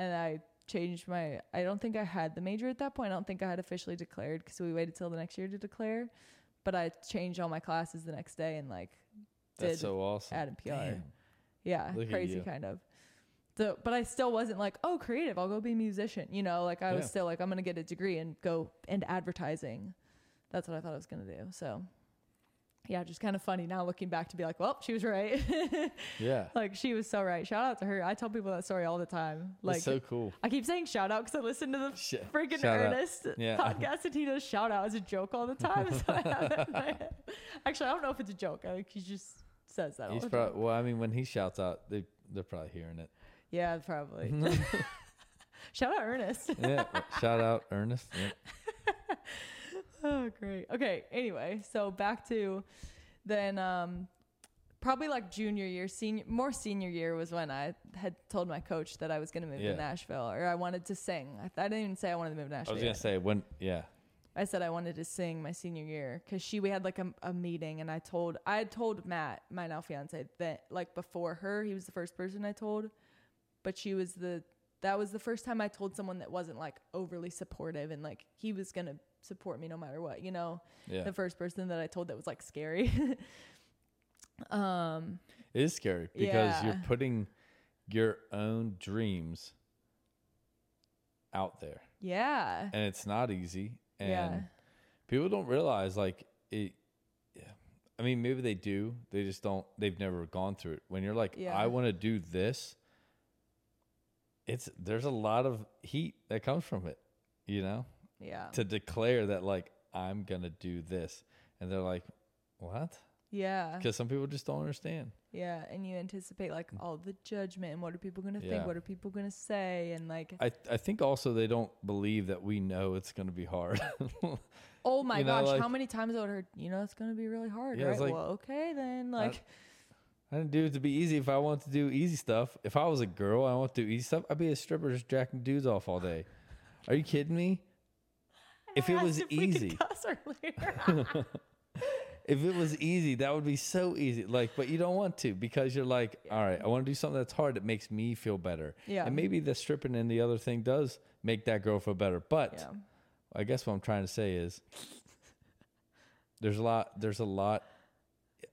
and I changed my. I don't think I had the major at that point. I don't think I had officially declared because we waited till the next year to declare. But I changed all my classes the next day and like did That's did so awesome. add in PR. Damn. Yeah, Look crazy kind of. So, but I still wasn't like, oh, creative. I'll go be a musician. You know, like I was Yeah. still like, I'm gonna get a degree and go into advertising. That's what I thought I was gonna do. So, yeah, just kind of funny now looking back to be like, well, she was right. Yeah. like she was so right. Shout out to her. I tell people that story all the time. Like That's so cool. I keep saying shout out because I listen to the Sh- freaking. Ernest Yeah. podcast and he does shout out as a joke all the time. So I have it in my head. Actually, I don't know if it's a joke. I think he just says that. He's the time. well. I mean, when he shouts out, they they're probably hearing it. Yeah, probably. Shout out Ernest. Yeah. Shout out Ernest. Yeah. Oh, great. Okay. Anyway, so back to then, um, probably like junior year, senior, more senior year was when I had told my coach that I was going to move Yeah. to Nashville or I wanted to sing. I, I didn't even say I wanted to move to Nashville. I Nashville. was gonna yet. say when. Yeah. I said I wanted to sing my senior year because she we had like a, a meeting and I told I had told Matt my now fiance that like before her he was the first person I told, but she was the that was the first time I told someone that wasn't like overly supportive and like he was gonna support me no matter what you know Yeah. the first person that I told that was like scary. um It is scary because you're putting your own dreams out there, yeah and it's not easy. And Yeah. people don't realize like it. Yeah. I mean, maybe they do. They just don't. They've never gone through it. When you're like, Yeah. I want to do this. It's there's a lot of heat that comes from it, you know, yeah to declare that like I'm gonna do this, and they're like, what? yeah Because some people just don't understand. yeah and you anticipate like all the judgment and what are people gonna Yeah. think what are people gonna say and like I I think also they don't believe that we know it's going to be hard. Oh my You know, gosh, like- how many times I would heard, you know, it's going to be really hard, Yeah, right? like- well, okay then. Like, I didn't do it to be easy. If I wanted to do easy stuff, if I was a girl, I want to do easy stuff. I'd be a stripper just jacking dudes off all day. Are you kidding me? If it was if easy, if it was easy, that would be so easy. Like, but you don't want to because you're like, all right, I want to do something that's hard that makes me feel better. Yeah. And maybe the stripping and the other thing does make that girl feel better. But yeah. I guess what I'm trying to say is there's a lot there's a lot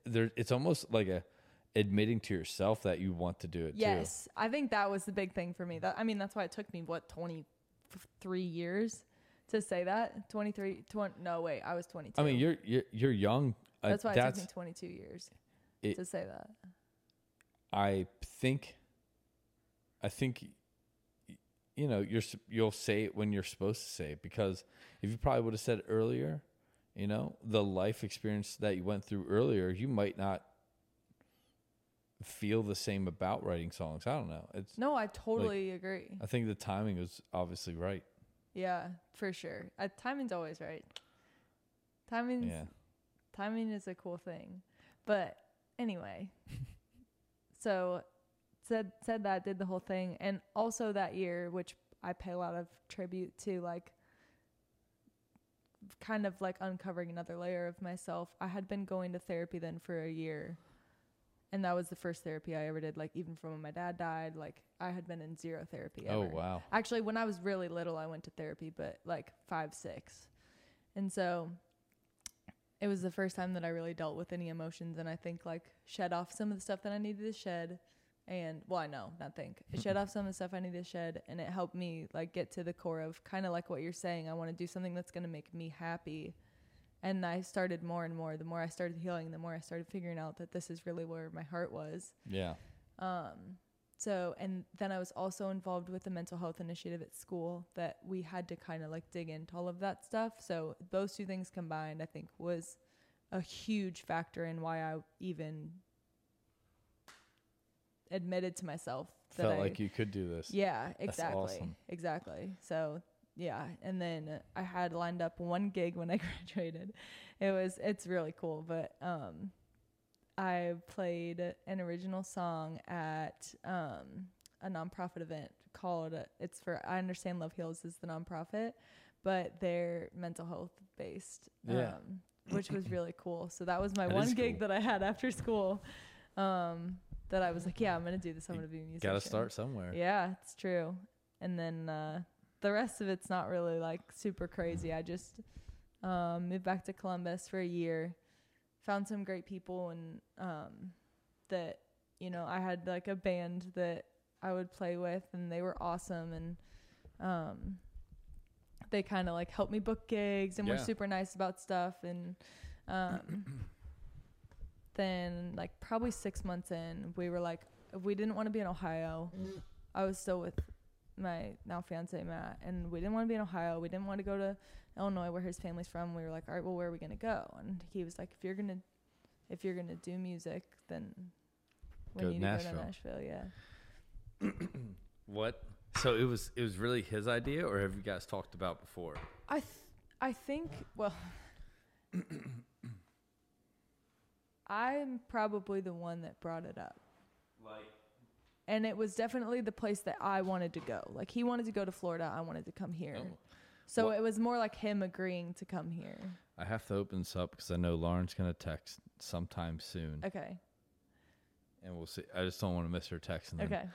there it's almost like a admitting to yourself that you want to do it Yes. I think that was the big thing for me. That I mean, that's why it took me, what, 23 years to say that? 23, 20, no, wait, I was 22. I mean, you're you're you're young. Uh, that's why it that's took me 22 years It- to say that. I think I think you know, you're you'll say it when you're supposed to say it because if you probably would have said it earlier, you know, the life experience that you went through earlier, you might not feel the same about writing songs. I don't know. It's No, I totally agree. I think the timing was obviously right. Yeah, for sure. Uh, timing's always right. Timing's Yeah. timing is a cool thing. But anyway, so said said that did the whole thing, and also that year, which I pay a lot of tribute to, like kind of like uncovering another layer of myself. I had been going to therapy then for a year. And that was the first therapy I ever did. Like even from when my dad died, like I had been in zero therapy. Oh wow. Actually, when I was really little, I went to therapy, but like five, six. And so it was the first time that I really dealt with any emotions and I think like shed off some of the stuff that I needed to shed. And well, I know, not think. It shed off some of the stuff I needed to shed and it helped me like get to the core of kind of like what you're saying. I want to do something that's going to make me happy. And I started more and more. The more I started healing, the more I started figuring out that this is really where my heart was. Yeah. Um, so, and then I was also involved with the mental health initiative at school that we had to kind of like dig into all of that stuff. So, those two things combined, I think, was a huge factor in why I even admitted to myself that I Felt I, like you could do this. yeah, exactly. awesome. Exactly. So, yeah, and then I had lined up one gig when I graduated. It was it's really cool, but um I played an original song at um a nonprofit event called it's for I understand Love Heals is the nonprofit, but they're mental health based. Yeah. Um which was really cool. So that was my That one gig cool. that I had after school. Um that I was like, yeah, I'm to do this. I'm going to be a musician. Got to start somewhere. Yeah, it's true. and then uh, the rest of it's not really like super crazy. I just um, moved back to Columbus for a year, found some great people, and um, that you know I had like a band that I would play with, and they were awesome, and um, they kind of like helped me book gigs, and were super nice about stuff, and um, then like probably six months in, we were like, we didn't want to be in Ohio. I was still with my now fiance Matt, and we didn't want to be in Ohio. We didn't want to go to Illinois, where his family's from. We were like, all right, well, where are we gonna go? And he was like, if you're gonna, if you're gonna do music, then we Go need to go to Nashville. Yeah. What? So it was it was really his idea, or have you guys talked about before? I th- I think well I'm probably the one that brought it up. Like And it was definitely the place that I wanted to go. Like he wanted to go to Florida, I wanted to come here. Oh. So Wha- it was more like him agreeing to come here. I have to open this up because I know Lauren's gonna text sometime soon, Okay. and we'll see. I just don't want to miss her text and then Okay.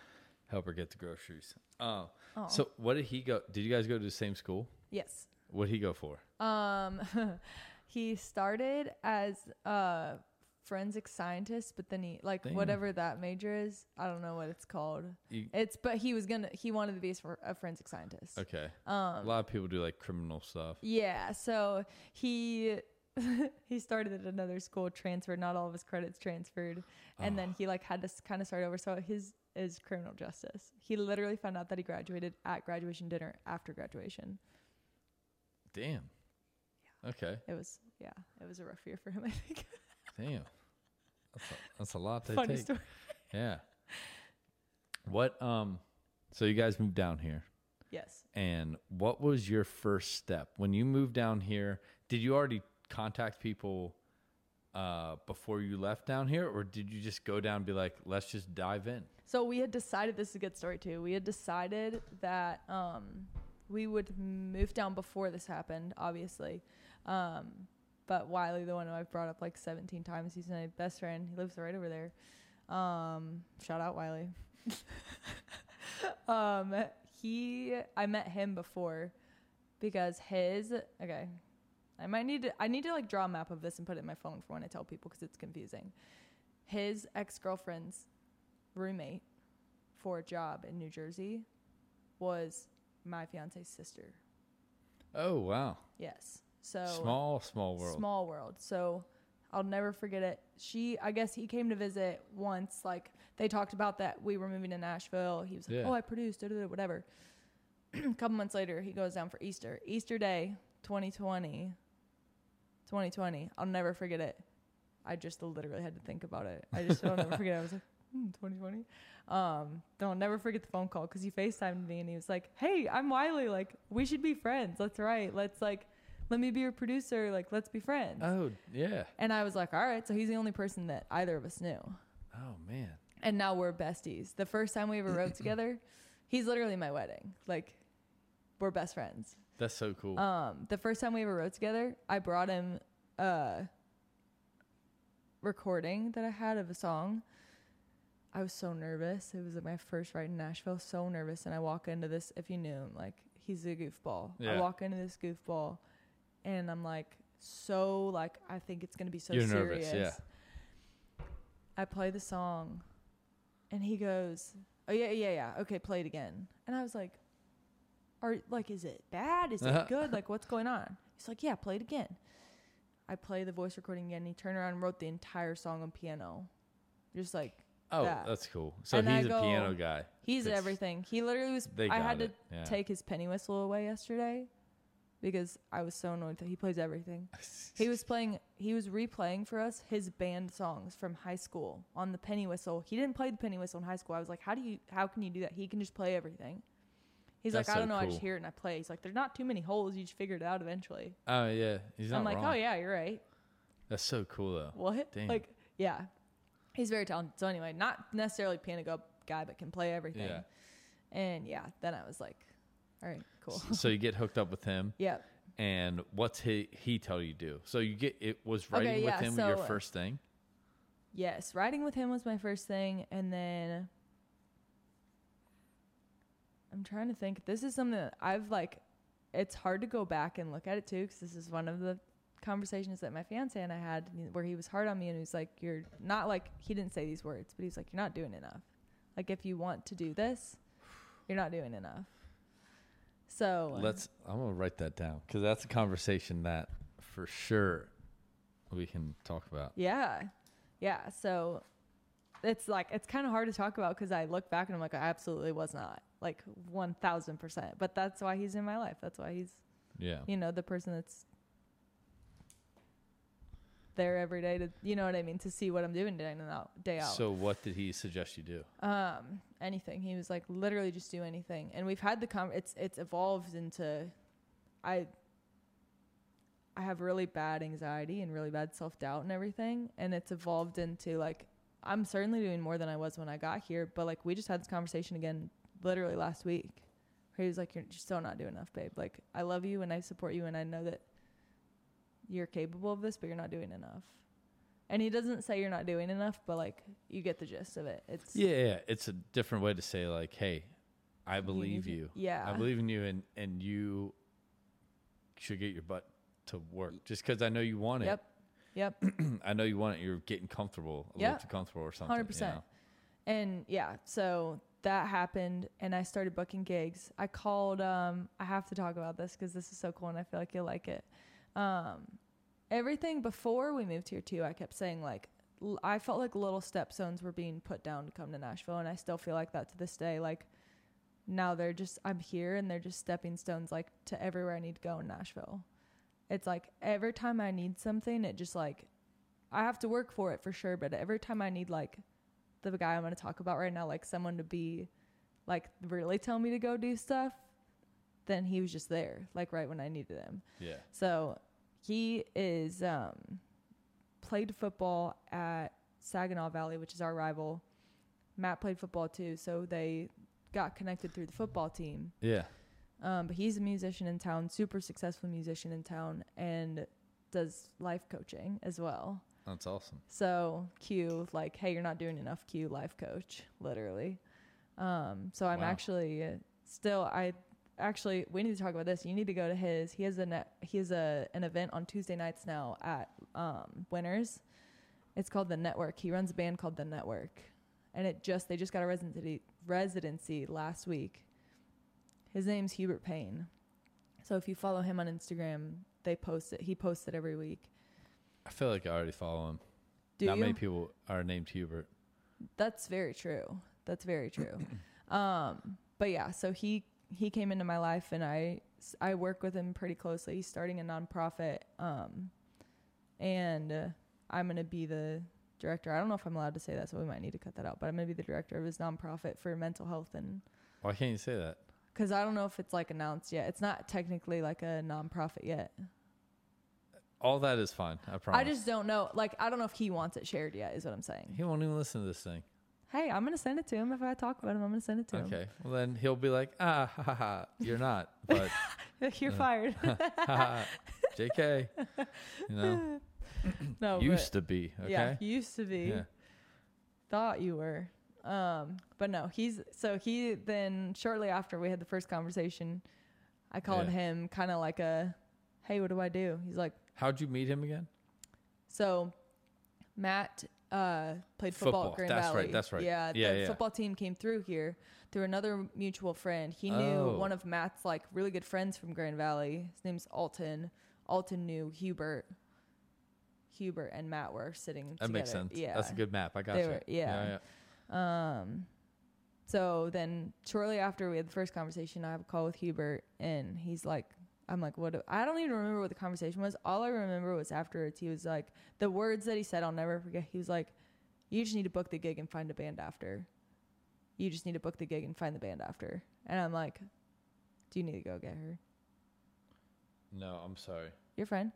help her get the groceries. Oh, Oh. so what did he go? Did you guys go to the same school? yes. What did he go for? Um he started as a forensic scientist, but then he like Damn. whatever that major is, I don't know what it's called. You, It's but he was gonna he wanted to be a forensic scientist. okay. Um a lot of people do like criminal stuff. Yeah, so he he started at another school, transferred, not all of his credits transferred, and then he like had to kind of start over. So his is criminal justice. He literally found out that he graduated at graduation dinner after graduation. Damn. Okay. It was yeah, it was a rough year for him. I think. Damn. That's a, that's a lot to Funny take. story. Yeah. What um so you guys moved down here Yes. and what was your first step when you moved down here? Did you already contact people uh before you left down here or did you just go down and be like let's just dive in? So we had decided this is a good story too. We had decided that um, we would move down before this happened, obviously. Um, but Wiley, the one who I've brought up like 17 times, he's my best friend. He lives right over there. Um, shout out Wiley. um, he, I met him before because his, okay, I might need to, I need to like draw a map of this and put it in my phone for when I tell people because it's confusing. His ex girlfriend's roommate for a job in New Jersey was my fiance's sister. Oh wow. Yes. So small small world. Small world. So I'll never forget it. She, I guess he came to visit once. Like they talked about that we were moving to Nashville. He was like, Yeah. "Oh, I produced, da, da, da, whatever." a couple months later, he goes down for Easter. Easter Day, 2020. 2020. I'll never forget it. I just literally had to think about it. I just don't ever forget. it. I was like, hmm, 2020. Um, don't never forget the phone call because he FaceTimed me and he was like, "Hey, I'm Wiley. Like, we should be friends. Let's write. Let's like, let me be your producer. Like, let's be friends." Oh yeah. And I was like, all right. So he's the only person that either of us knew. Oh man. And now we're besties. The first time we ever wrote together, he's literally my wedding. Like, we're best friends. That's so cool. Um, the first time we ever wrote together, I brought him a recording that I had of a song. I was so nervous. It was my first ride in Nashville. So nervous. And I walk into this, if you knew him, like, he's a goofball. I walk into this goofball and I'm like, so, like, I think it's to be so You're serious. nervous, yeah. I play the song and he goes, Oh yeah, yeah, yeah. Okay, play it again. And I was like, Are like, is it bad? Is Uh-huh. it good? Like what's going on? He's like, Yeah, play it again. I play the voice recording again. And He turned around and wrote the entire song on piano. Just like oh, that. that's cool. So And he's a piano guy. he's It's- everything. He literally was I had to. Yeah. take his penny whistle away yesterday because I was so annoyed that he plays everything. He was playing, he was replaying for us his band songs from high school on the penny whistle. He didn't play the penny whistle in high school. I was like, how do you, how can you do that? He can just play everything. He's That's like, I so don't know. I just hear it and I play. He's like, there's not too many holes. You just figure it out eventually. Oh yeah. He's not I'm like, oh, wrong. oh yeah, you're right. That's so cool though. What? Damn. Like, yeah, he's very talented. So anyway, not necessarily piano guy, but can play everything. Yeah. And yeah, then I was like, all right, cool. so you get hooked up with him, yeah. and what's he he tell you to do? So you get it was Okay, writing yeah, with him your first thing. Yes, riding with him was my first thing, and then I'm I'm trying to think. This is something that I've like. It's hard to go back and look at it too, because this is one of the conversations that my fiance and I had, where he was hard on me and he was like, "You're not like." He didn't say these words, but he's like, "You're not doing enough. Like, if you want to do this, you're not doing enough." So Let's. I'm gonna write that down because that's a conversation that for sure we can talk about. Yeah. Yeah. So it's like, it's kind of hard to talk about because I look back and I'm like, I absolutely was not like 1000%. But that's why he's in my life. That's why he's, Yeah. you know, the person that's there every day to, you know what I mean, to see what I'm doing day in and out, day out. So what did he suggest you do? um, anything. He was like, literally just do anything. And we've had the com, it's, it's evolved into, I, I have really bad anxiety and really bad self doubt and everything. And it's evolved into like, I'm certainly doing more than I was when I got here. But like, we just had this conversation again literally last week. Where he was like, You're still not doing enough, babe. Like, I love you and I support you and I know that you're capable of this, but you're not doing enough. And he doesn't say you're not doing enough, but like, you get the gist of it. It's, Yeah, yeah. It's a different way to say like, "Hey, I believe to- you. yeah. I believe in you, and and you should get your butt to work. Just because I know you want it. Yep. Yep. I know you want it. You're getting comfortable, a Yeah. little too comfortable or something. Hundred you percent. know? And yeah, so that happened, and I started booking gigs. I called. Um, I have to talk about this because this is so cool, and I feel like you'll like it. Um, everything before we moved here too, I kept saying like, l- I felt like little stepstones were being put down to come to Nashville, and I still feel like that to this day. Like now they're just I'm here, and they're just stepping stones like to everywhere I need to go in Nashville. It's like every time I need something, it just like I have to work for it for sure, but every time I need like the guy I'm going to talk about right now, like someone to be like really tell me to go do stuff, then he was just there, like right when I needed him. Yeah. So he is um played football at Saginaw Valley, which is our rival. Matt played football too, so they got connected through the football team. Yeah. Um, but he's a musician in town, super successful musician in town, and does life coaching as well. That's awesome. So Q, like, hey, you're not doing enough. Q, life coach, literally. Um, so I'm Wow. actually uh, still. I actually we need to talk about this. You need to go to his. He has a net, he has a an event on Tuesday nights now at um, Winners. It's called the Network. He runs a band called the Network, and it just they just got a residency residency last week. His name's Hubert Payne. So if you follow him on Instagram, they post it. He posts it every week. I feel like I already follow him. Do Not you? many people are named Hubert. That's very true. That's very true. um, but yeah, so he he came into my life, and I I work with him pretty closely. He's starting a nonprofit, um, and uh, I'm gonna be the director. I don't know if I'm allowed to say that, so we might need to cut that out. But I'm gonna be the director of his nonprofit for mental health, and Why can't you say that? because I don't know if it's like announced yet. It's not technically like a nonprofit yet. All that is fine. I promise. I just don't know. Like I don't know if he wants it shared yet. Is what I'm saying. he won't even listen to this thing. Hey, I'm gonna send it to him if I talk about him. I'm gonna send it to him. Okay. Well, then he'll be like, ah, ha, ha, ha. You're not, but You're fired. Jk. You know, no, used to be. Okay. yeah, used to be. Yeah. Thought you were. Um, but no, he's so he then shortly after we had the first conversation, I called Yeah. him kind of like a, hey, what do I do? He's like, How'd you meet him again? so Matt uh, played football, Football. at Grand That's right, Valley. that's right. Yeah, Yeah, the yeah. football team came through here through another mutual friend. He knew Oh. one of Matt's like really good friends from Grand Valley. His name's Alton. Alton knew Hubert. Hubert and Matt were sitting That together. makes sense. Yeah, That's a good map. I got They you. were- yeah. Um, so then shortly after we had the first conversation, I have a call with Hubert, and he's like, I'm like, what? do- I don't even remember what the conversation was. All I remember was afterwards, he was like, the words that he said, I'll never forget. He was like, you just need to book the gig and find a band after. You just need to book the gig and find the band after. And I'm like, do you need to go get her? No, I'm sorry. Your friend?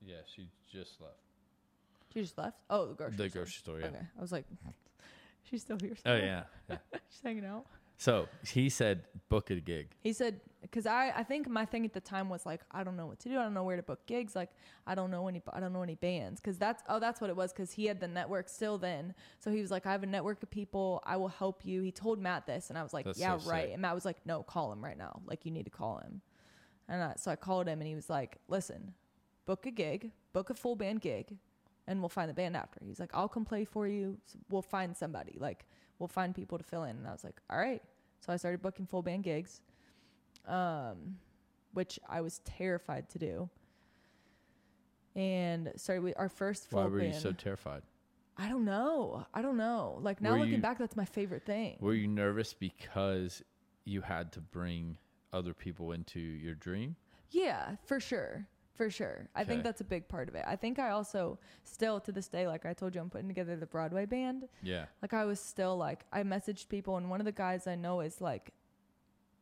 Yeah, she just left. She just left. Oh, the grocery. the store. grocery store. Yeah. Okay. I was like, she's still here. Oh yeah. yeah. she's hanging out. So he said book a gig. He said, because I, I think my thing at the time was like, I don't know what to do. I don't know where to book gigs. Like, I don't know any, I don't know any bands. Cause that's, oh, that's what it was. Cause he had the network still then. So he was like, I have a network of people. I will help you. He told Matt this. And I was like, That's yeah, so right. sick. And Matt was like, no, call him right now. Like, you need to call him. And I, so I called him and he was like, listen, book a gig, book a full band gig, and we'll find the band after. He's like, I'll come play for you. S- We'll find somebody. Like, we'll find people to fill in. And I was like, all right. So I started booking full band gigs, um, which I was terrified to do. And started with our first full Why were band. you so terrified? I don't know. I don't know. Like now Were looking you- back, that's my favorite thing. Were you nervous because you had to bring other people into your dream? Yeah, for sure. For sure. I think Okay. that's a big part of it. I think I also still to this day, like I told you, I'm putting together the Broadway band. Yeah. Like I was still like I messaged people and one of the guys I know is like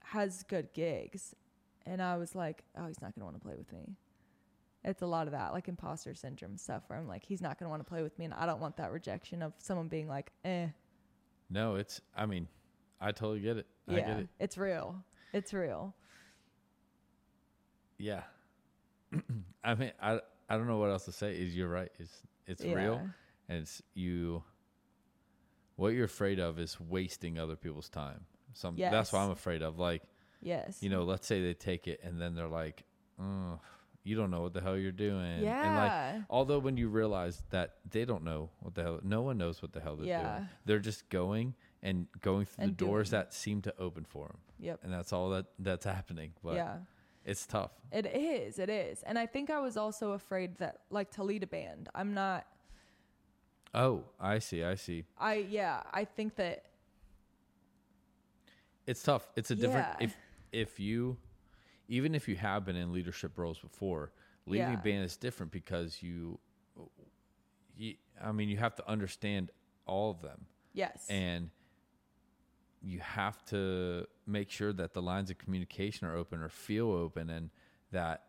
has good gigs. And I was like, Oh, he's not gonna want to play with me. It's a lot of that, like imposter syndrome stuff where I'm like, he's not gonna want to play with me and I don't want that rejection of someone being like, eh. No, it's. I mean, I totally get it. I yeah. get it. It's real. It's real. Yeah. I mean, I I don't know what else to say. Is you're right. It's it's yeah. real, and it's you. What you're afraid of is wasting other people's time. Some that's what I'm afraid of. Like Yes. you know, let's say they take it and then they're like, oh, you don't know what the hell you're doing. Yeah. And like, although when you realize that they don't know what the hell, no one knows what the hell they're Yeah. doing. They're just going and going through And the doors doing. that seem to open for them, yep. and that's all that that's happening. But yeah. It's tough. It is. It is. And I think I was also afraid that, like, to lead a band, I'm not. Oh, I see. I see. I yeah. I think that It's tough. It's a different. Yeah. If if you, even if you have been in leadership roles before, leading Yeah. a band is different because you, you. I mean, you have to understand all of them. yes. and you have to make sure that the lines of communication are open or feel open and that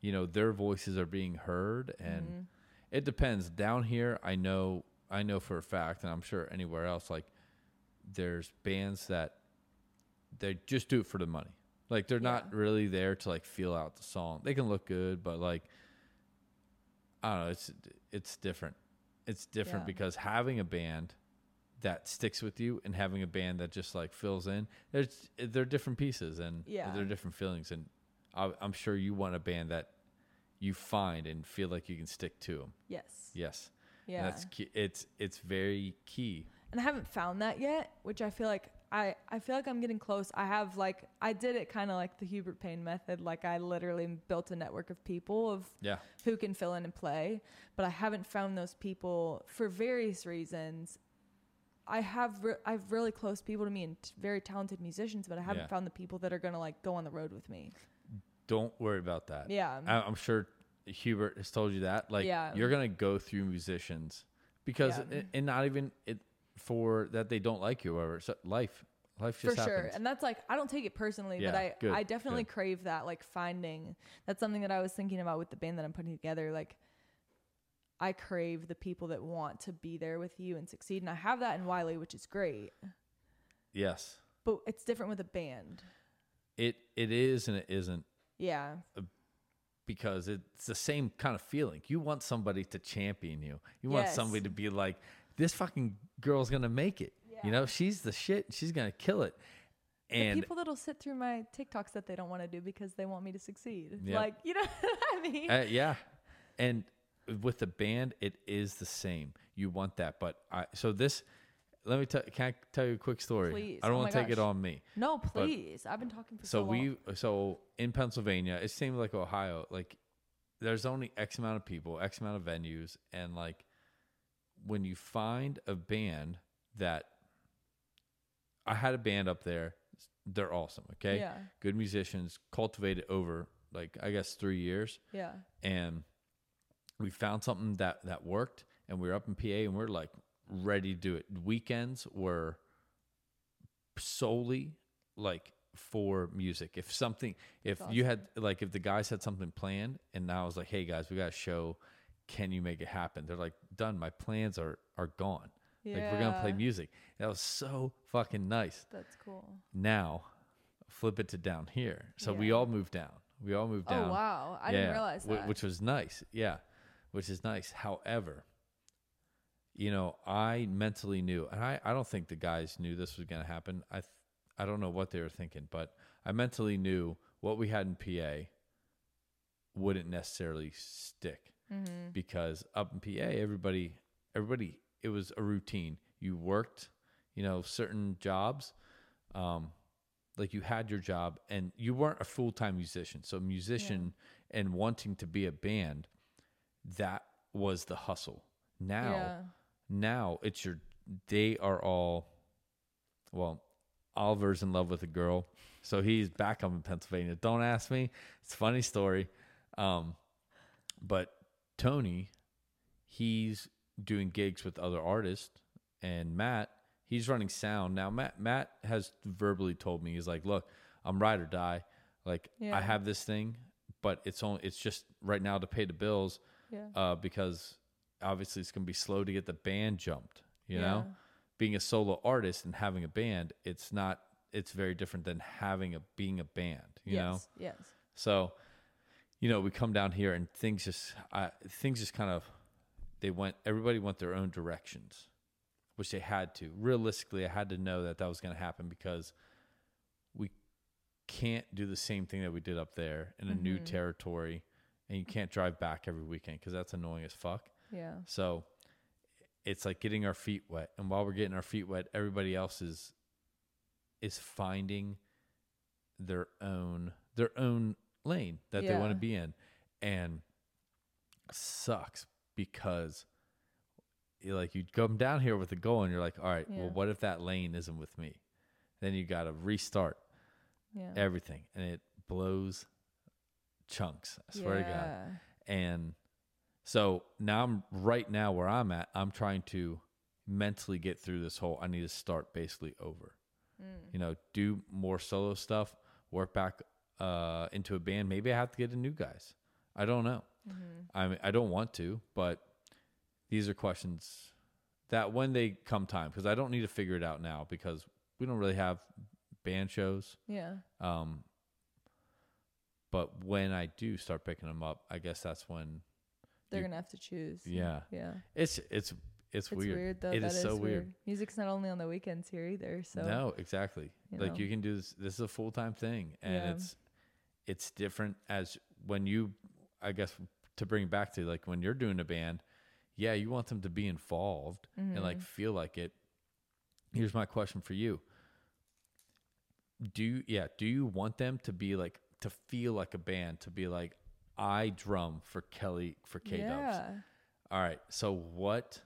you know their voices are being heard. And Mm-hmm. it depends. Down here i know i know for a fact and i'm sure anywhere else like there's bands that they just do it for the money. Like they're not really there to like feel out the song. They can look good but like i don't know it's it's different. It's different Yeah. because having a band that sticks with you and having a band that just like fills in there's they're different pieces and Yeah. they're different feelings and I, i'm sure you want a band that you find and feel like you can stick to them yes. yes Yeah. and that's key. it's it's very key and I haven't found that yet, which I feel like I I feel like I'm getting close. I have like I did it kind of like the Hubert Payne method. Like I literally built a network of people of yeah who can fill in and play, but I haven't found those people for various reasons. I have re- I have really close people to me and t- very talented musicians, but I haven't Yeah. found the people that are gonna like go on the road with me. don't worry about that Yeah, I, i'm sure hubert has told you that like Yeah. you're gonna go through musicians because Yeah. and not even it for that they don't like you or whatever so life life just for just sure. And that's like I don't take it personally, Yeah, but I good, I definitely good. crave that like finding. That's something that I was thinking about with the band that I'm putting together. Like I crave the people that want to be there with you and succeed, and I have that in Wiley, which is great. yes But it's different with a band. it it is and it isn't Yeah, because it's the same kind of feeling. You want somebody to champion you. You want Yes. somebody to be like, this fucking girl's gonna make it. You know, she's the shit. She's gonna kill it. the And people that'll sit through my TikToks that they don't want to do because they want me to succeed. Yeah. Like you know what I mean? uh, yeah, and with the band, it is the same. You want that, but I. So this, let me tell. Can I tell you a quick story? Please. I don't Oh want to take it on me. no, please. I've been talking for so, So long. we so in Pennsylvania, it seems like Ohio, like there's only X amount of people, X amount of venues, and like when you find a band that I had a band up there, they're awesome, okay? Yeah. Good musicians, cultivated over like I guess 3 years Yeah. and we found something that that worked and we were up in PA and we're like ready to do it. Weekends were solely like for music. If something if That's you had like if the guys had something planned and now I was like, "Hey guys, we got a show. Can you make it happen?" They're like, "Done. My plans are are gone." Like we're gonna play Yeah. music. That was so fucking nice. That's cool. Now, flip it to down here. So we all moved down. We all moved oh, down. Oh wow, I didn't realize that. which was nice. Yeah, which is nice. However, you know, I mentally knew, and I, I don't think the guys knew this was going to happen. I th- I don't know what they were thinking, but I mentally knew what we had in PA wouldn't necessarily stick mm-hmm. because up in PA, everybody everybody it was a routine. You worked, you know, certain jobs. Um, like you had your job and you weren't a full-time musician so musician and wanting to be a band that was the hustle. Now yeah. now it's your they are all well oliver's in love with a girl so he's back up in pennsylvania. Don't ask me. It's a funny story. Um but tony he's doing gigs with other artists and matt he's running sound. Now matt matt has verbally told me he's like look i'm ride or die. Like i have this thing but it's only it's just right now to pay the bills Yeah. uh, because obviously it's going to be slow to get the band jumped. You know, being a solo artist and having a band, it's not. It's very different than having a being a band. You yes. know, Yes. so you know we come down here and things just I, things just kind of they went. Everybody went their own directions, which they had to. Realistically, I had to know that that was going to happen because we can't do the same thing that we did up there in a new Mhm. territory and you can't drive back every weekend because that's annoying as fuck. Yeah. So it's like getting our feet wet, and while we're getting our feet wet, everybody else is is finding their own their own lane that they want to be in, and sucks because you like you come down here with a goal, and you're like, all right, Yeah. well, what if that lane isn't with me? Then you got to restart Yeah. everything, and it blows chunks. I swear to God. And so now I'm right now where I'm at, I'm trying to mentally get through this whole I need to start basically over. Mm. You know, do more solo stuff, work back uh into a band. Maybe I have to get a new guys. I don't know. Mhm. I mean, I don't want to, but these are questions that when they come time because I don't need to figure it out now because we don't really have band shows. Yeah. Um, but when I do start picking them up, I guess that's when They're You- gonna have to choose. yeah, Yeah. it's it's it's, It's weird. weird, though. It That is so weird. Music's not only on the weekends here either. So no, exactly. you like know. you can do this. This is a full time thing, and Yeah. it's it's different as when you, I guess, to bring it back to like when you're doing a band. Yeah, you want them to be involved and like Mhm. feel like it. Here's my question for you. Do you, yeah, do you want them to be like to feel like a band, to be like I drum for Kelley for K Dubs? yeah. All right. So what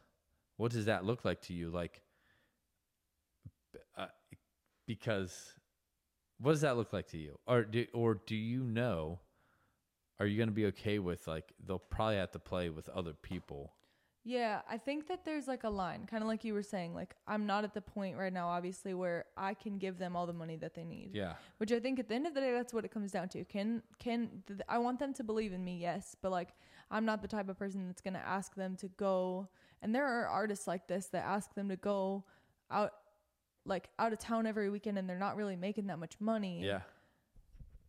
what does that look like to you? Like uh, because what does that look like to you? Or do or do you know are you going to be okay with like they'll probably have to play with other people? Yeah, I think that there's like a line, kind of like you were saying. Like, I'm not at the point right now, obviously, where I can give them all the money that they need. Yeah. Which I think at the end of the day, that's what it comes down to. Can can th- I want them to believe in me? Yes, but like, I'm not the type of person that's gonna ask them to go. And there are artists like this that ask them to go out, like out of town every weekend, and they're not really making that much money. Yeah.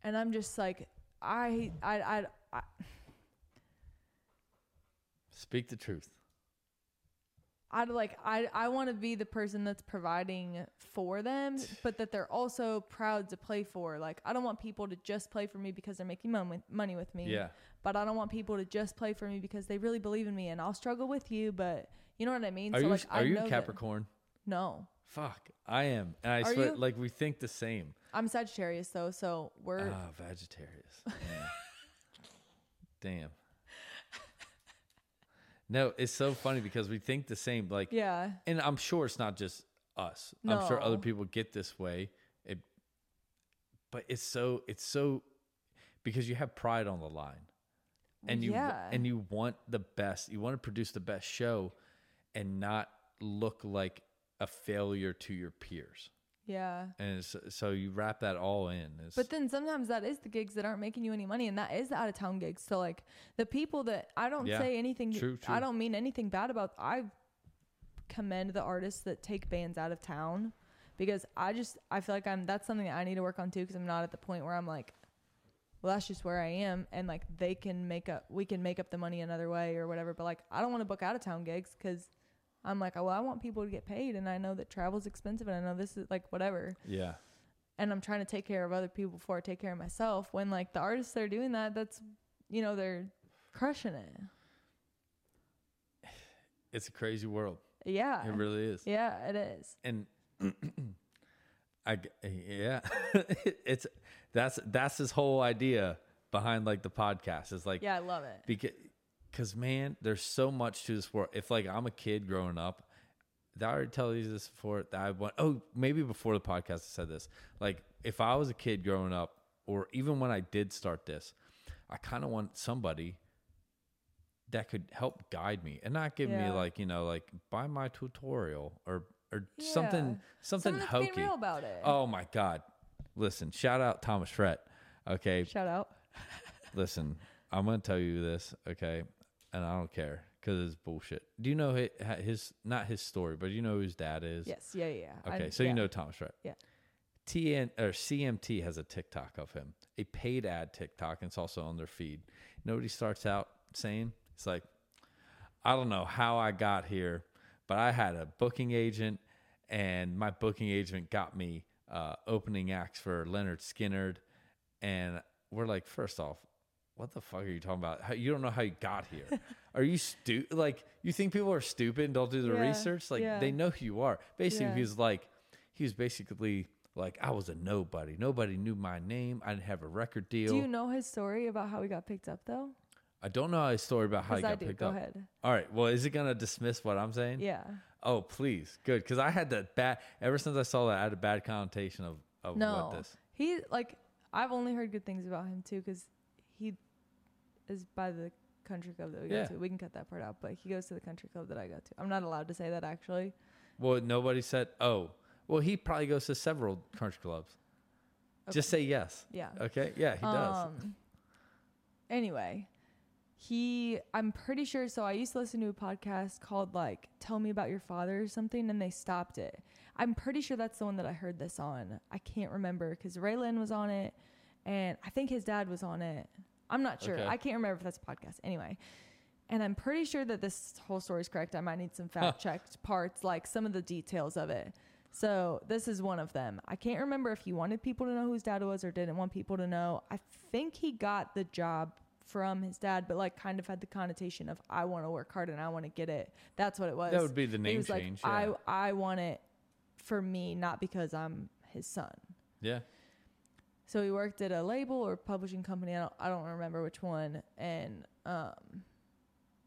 And I'm just like, I I I. I Speak the truth. I'd like I I want to be the person that's providing for them, but that they're also proud to play for. Like I don't want people to just play for me because they're making mon- money with me. Yeah. But I don't want people to just play for me because they really believe in me, and I'll struggle with you. But you know what I mean. Are so you like I are you know that- Capricorn? No, Fuck. I am. And I Are swear you? like we think the same. I'm Sagittarius though, so we're Ah, Vegetarius. Damn. No, it's so funny because we think the same. Like, yeah and I'm sure it's not just us. I'm sure other people get this way. It, but it's so it's so because you have pride on the line, and you Yeah. and you want the best. You want to produce the best show, and not look like a failure to your peers. Yeah. And so you wrap that all in. It's, But then sometimes that is the gigs that aren't making you any money, and that is the out of town gigs. So like the people that I don't Yeah. say anything, True, true. I don't mean anything bad about. I commend the artists that take bands out of town because I just I feel like I'm that's something that I need to work on too because I'm not at the point where I'm like well that's just where I am and like they can make up we can make up the money another way or whatever but like I don't want to book out of town gigs cuz I'm like oh well I want people to get paid and I know that travel's expensive and I know this is like whatever Yeah. and I'm trying to take care of other people before I take care of myself when like the artists that are doing that that's you know they're crushing it. It's a crazy world. Yeah. It really is. Yeah, it is. and I yeah, it's that's that's his whole idea behind like the podcast is like Yeah, I love it. because because man, there's so much to this world. If like I'm a kid growing up, did I already tell you this before? That I want oh maybe before the podcast I said this. Like if I was a kid growing up, or even when I did start this, I kind of want somebody that could help guide me and not give me like you know like buy my tutorial or or something Yeah. something Someone hokey. being real about it. Oh my god! Listen, shout out Thomas Rhett. Okay, Shout out. listen, I'm gonna tell you this, okay, and I don't care because it's bullshit. Do you know his, his not his story, but you know who his dad is? Yes. Yeah. Yeah. Okay, I- so yeah. you know Thomas Rhett. Yeah. TN or CMT has a TikTok of him, a paid ad TikTok, and it's also on their feed. You know what he starts out saying? It's like, I don't know how I got here, but I had a booking agent, and my booking agent got me uh, opening acts for Lynyrd Skynyrd, and we're like, first off, what the fuck are you talking about? How, you don't know how you got here. are you stupid? Like, you think people are stupid and don't do the Yeah, research? Like, yeah. they know who you are. Basically, Yeah. he was like, he was basically like, I was a nobody. Nobody knew my name. I didn't have a record deal. Do you know his story about how he got picked up though? I don't know his story about how he Because I got do. picked Go up. ahead. All right. Well, is it gonna dismiss what I'm saying? Yeah. Oh, please. Good. Because I had that bad. Ever since I saw that, I had a bad connotation of of No. what this. He like I've only heard good things about him too because is by the country club that we Yeah. go to. We can cut that part out, but he goes to the country club that I go to. I'm not allowed to say that actually. Well, nobody said. Oh, well, he probably goes to several country clubs. Just say yes. Yeah. Okay. Yeah, he does. Um, anyway, he, I'm pretty sure. So I used to listen to a podcast called like "Tell Me About Your Father" or something, and they stopped it. I'm pretty sure that's the one that I heard this on. I can't remember because Raylan was on it, and I think his dad was on it. I'm not sure. Okay. I can't remember if that's a podcast. Anyway. And I'm pretty sure that this whole story is correct. I might need some fact checked parts, like some of the details of it. So this is one of them. I can't remember if he wanted people to know whose his dad was or didn't want people to know. I think he got the job from his dad, but like kind of had the connotation of I want to work hard and I want to get it. That's what it was. That would be the He name was change. Like, yeah. I I want it for me, not because I'm his son. yeah. So he worked at a label or publishing company. I don't, I don't remember which one. And um,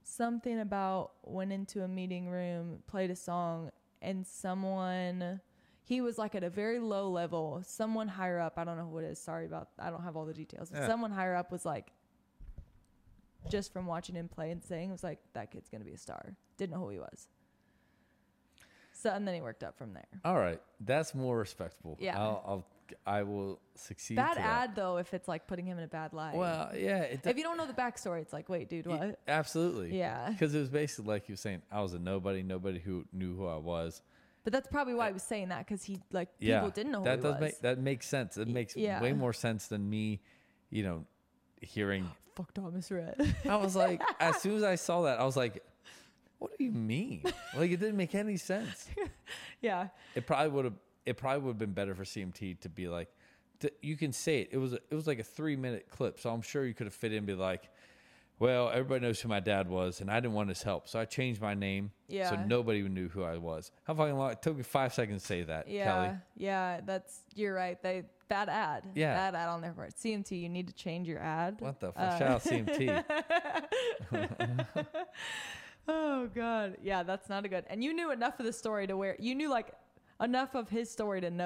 something about went into a meeting room, played a song, and someone he was like at a very low level. Someone higher up, I don't know who it is. Sorry about. I don't have all the details. Yeah. Someone higher up was like, just from watching him play and sing, was like that kid's gonna be a star. Didn't know who he was. So and then he worked up from there. All right. That's more respectable. Yeah. I'll, I'll I will succeed. Bad ad though, if it's like putting him in a bad light. Well, yeah. It, if you don't know the backstory, it's like, wait, dude, what? Absolutely. Yeah. Because it was basically like you were saying, I was a nobody, nobody who knew who I was. But that's probably why uh, he was saying that because he like Yeah. people didn't know who that does was. make that makes sense. It makes yeah. way more sense than me, you know, hearing. Fuck Thomas Rhett. I was like, as soon as I saw that, I was like, "What do you mean? Like it didn't make any sense." yeah, It probably would have. It probably would have been better for CMT to be like, to, you can say it. It was a, it was like a three minute clip, so I'm sure you could have fit in and be like, well, everybody knows who my dad was, and I didn't want his help, so I changed my name, so Yeah. nobody knew who I was. How fucking long? It took me five seconds to say that, yeah, Kelley. yeah. That's you're right. They bad ad. Yeah. bad ad on their part. CMT, you need to change your ad. What the fuck? Uh, Shout out CMT. Oh god, yeah, that's not a good. And you knew enough of the story to where you knew like enough of his story to know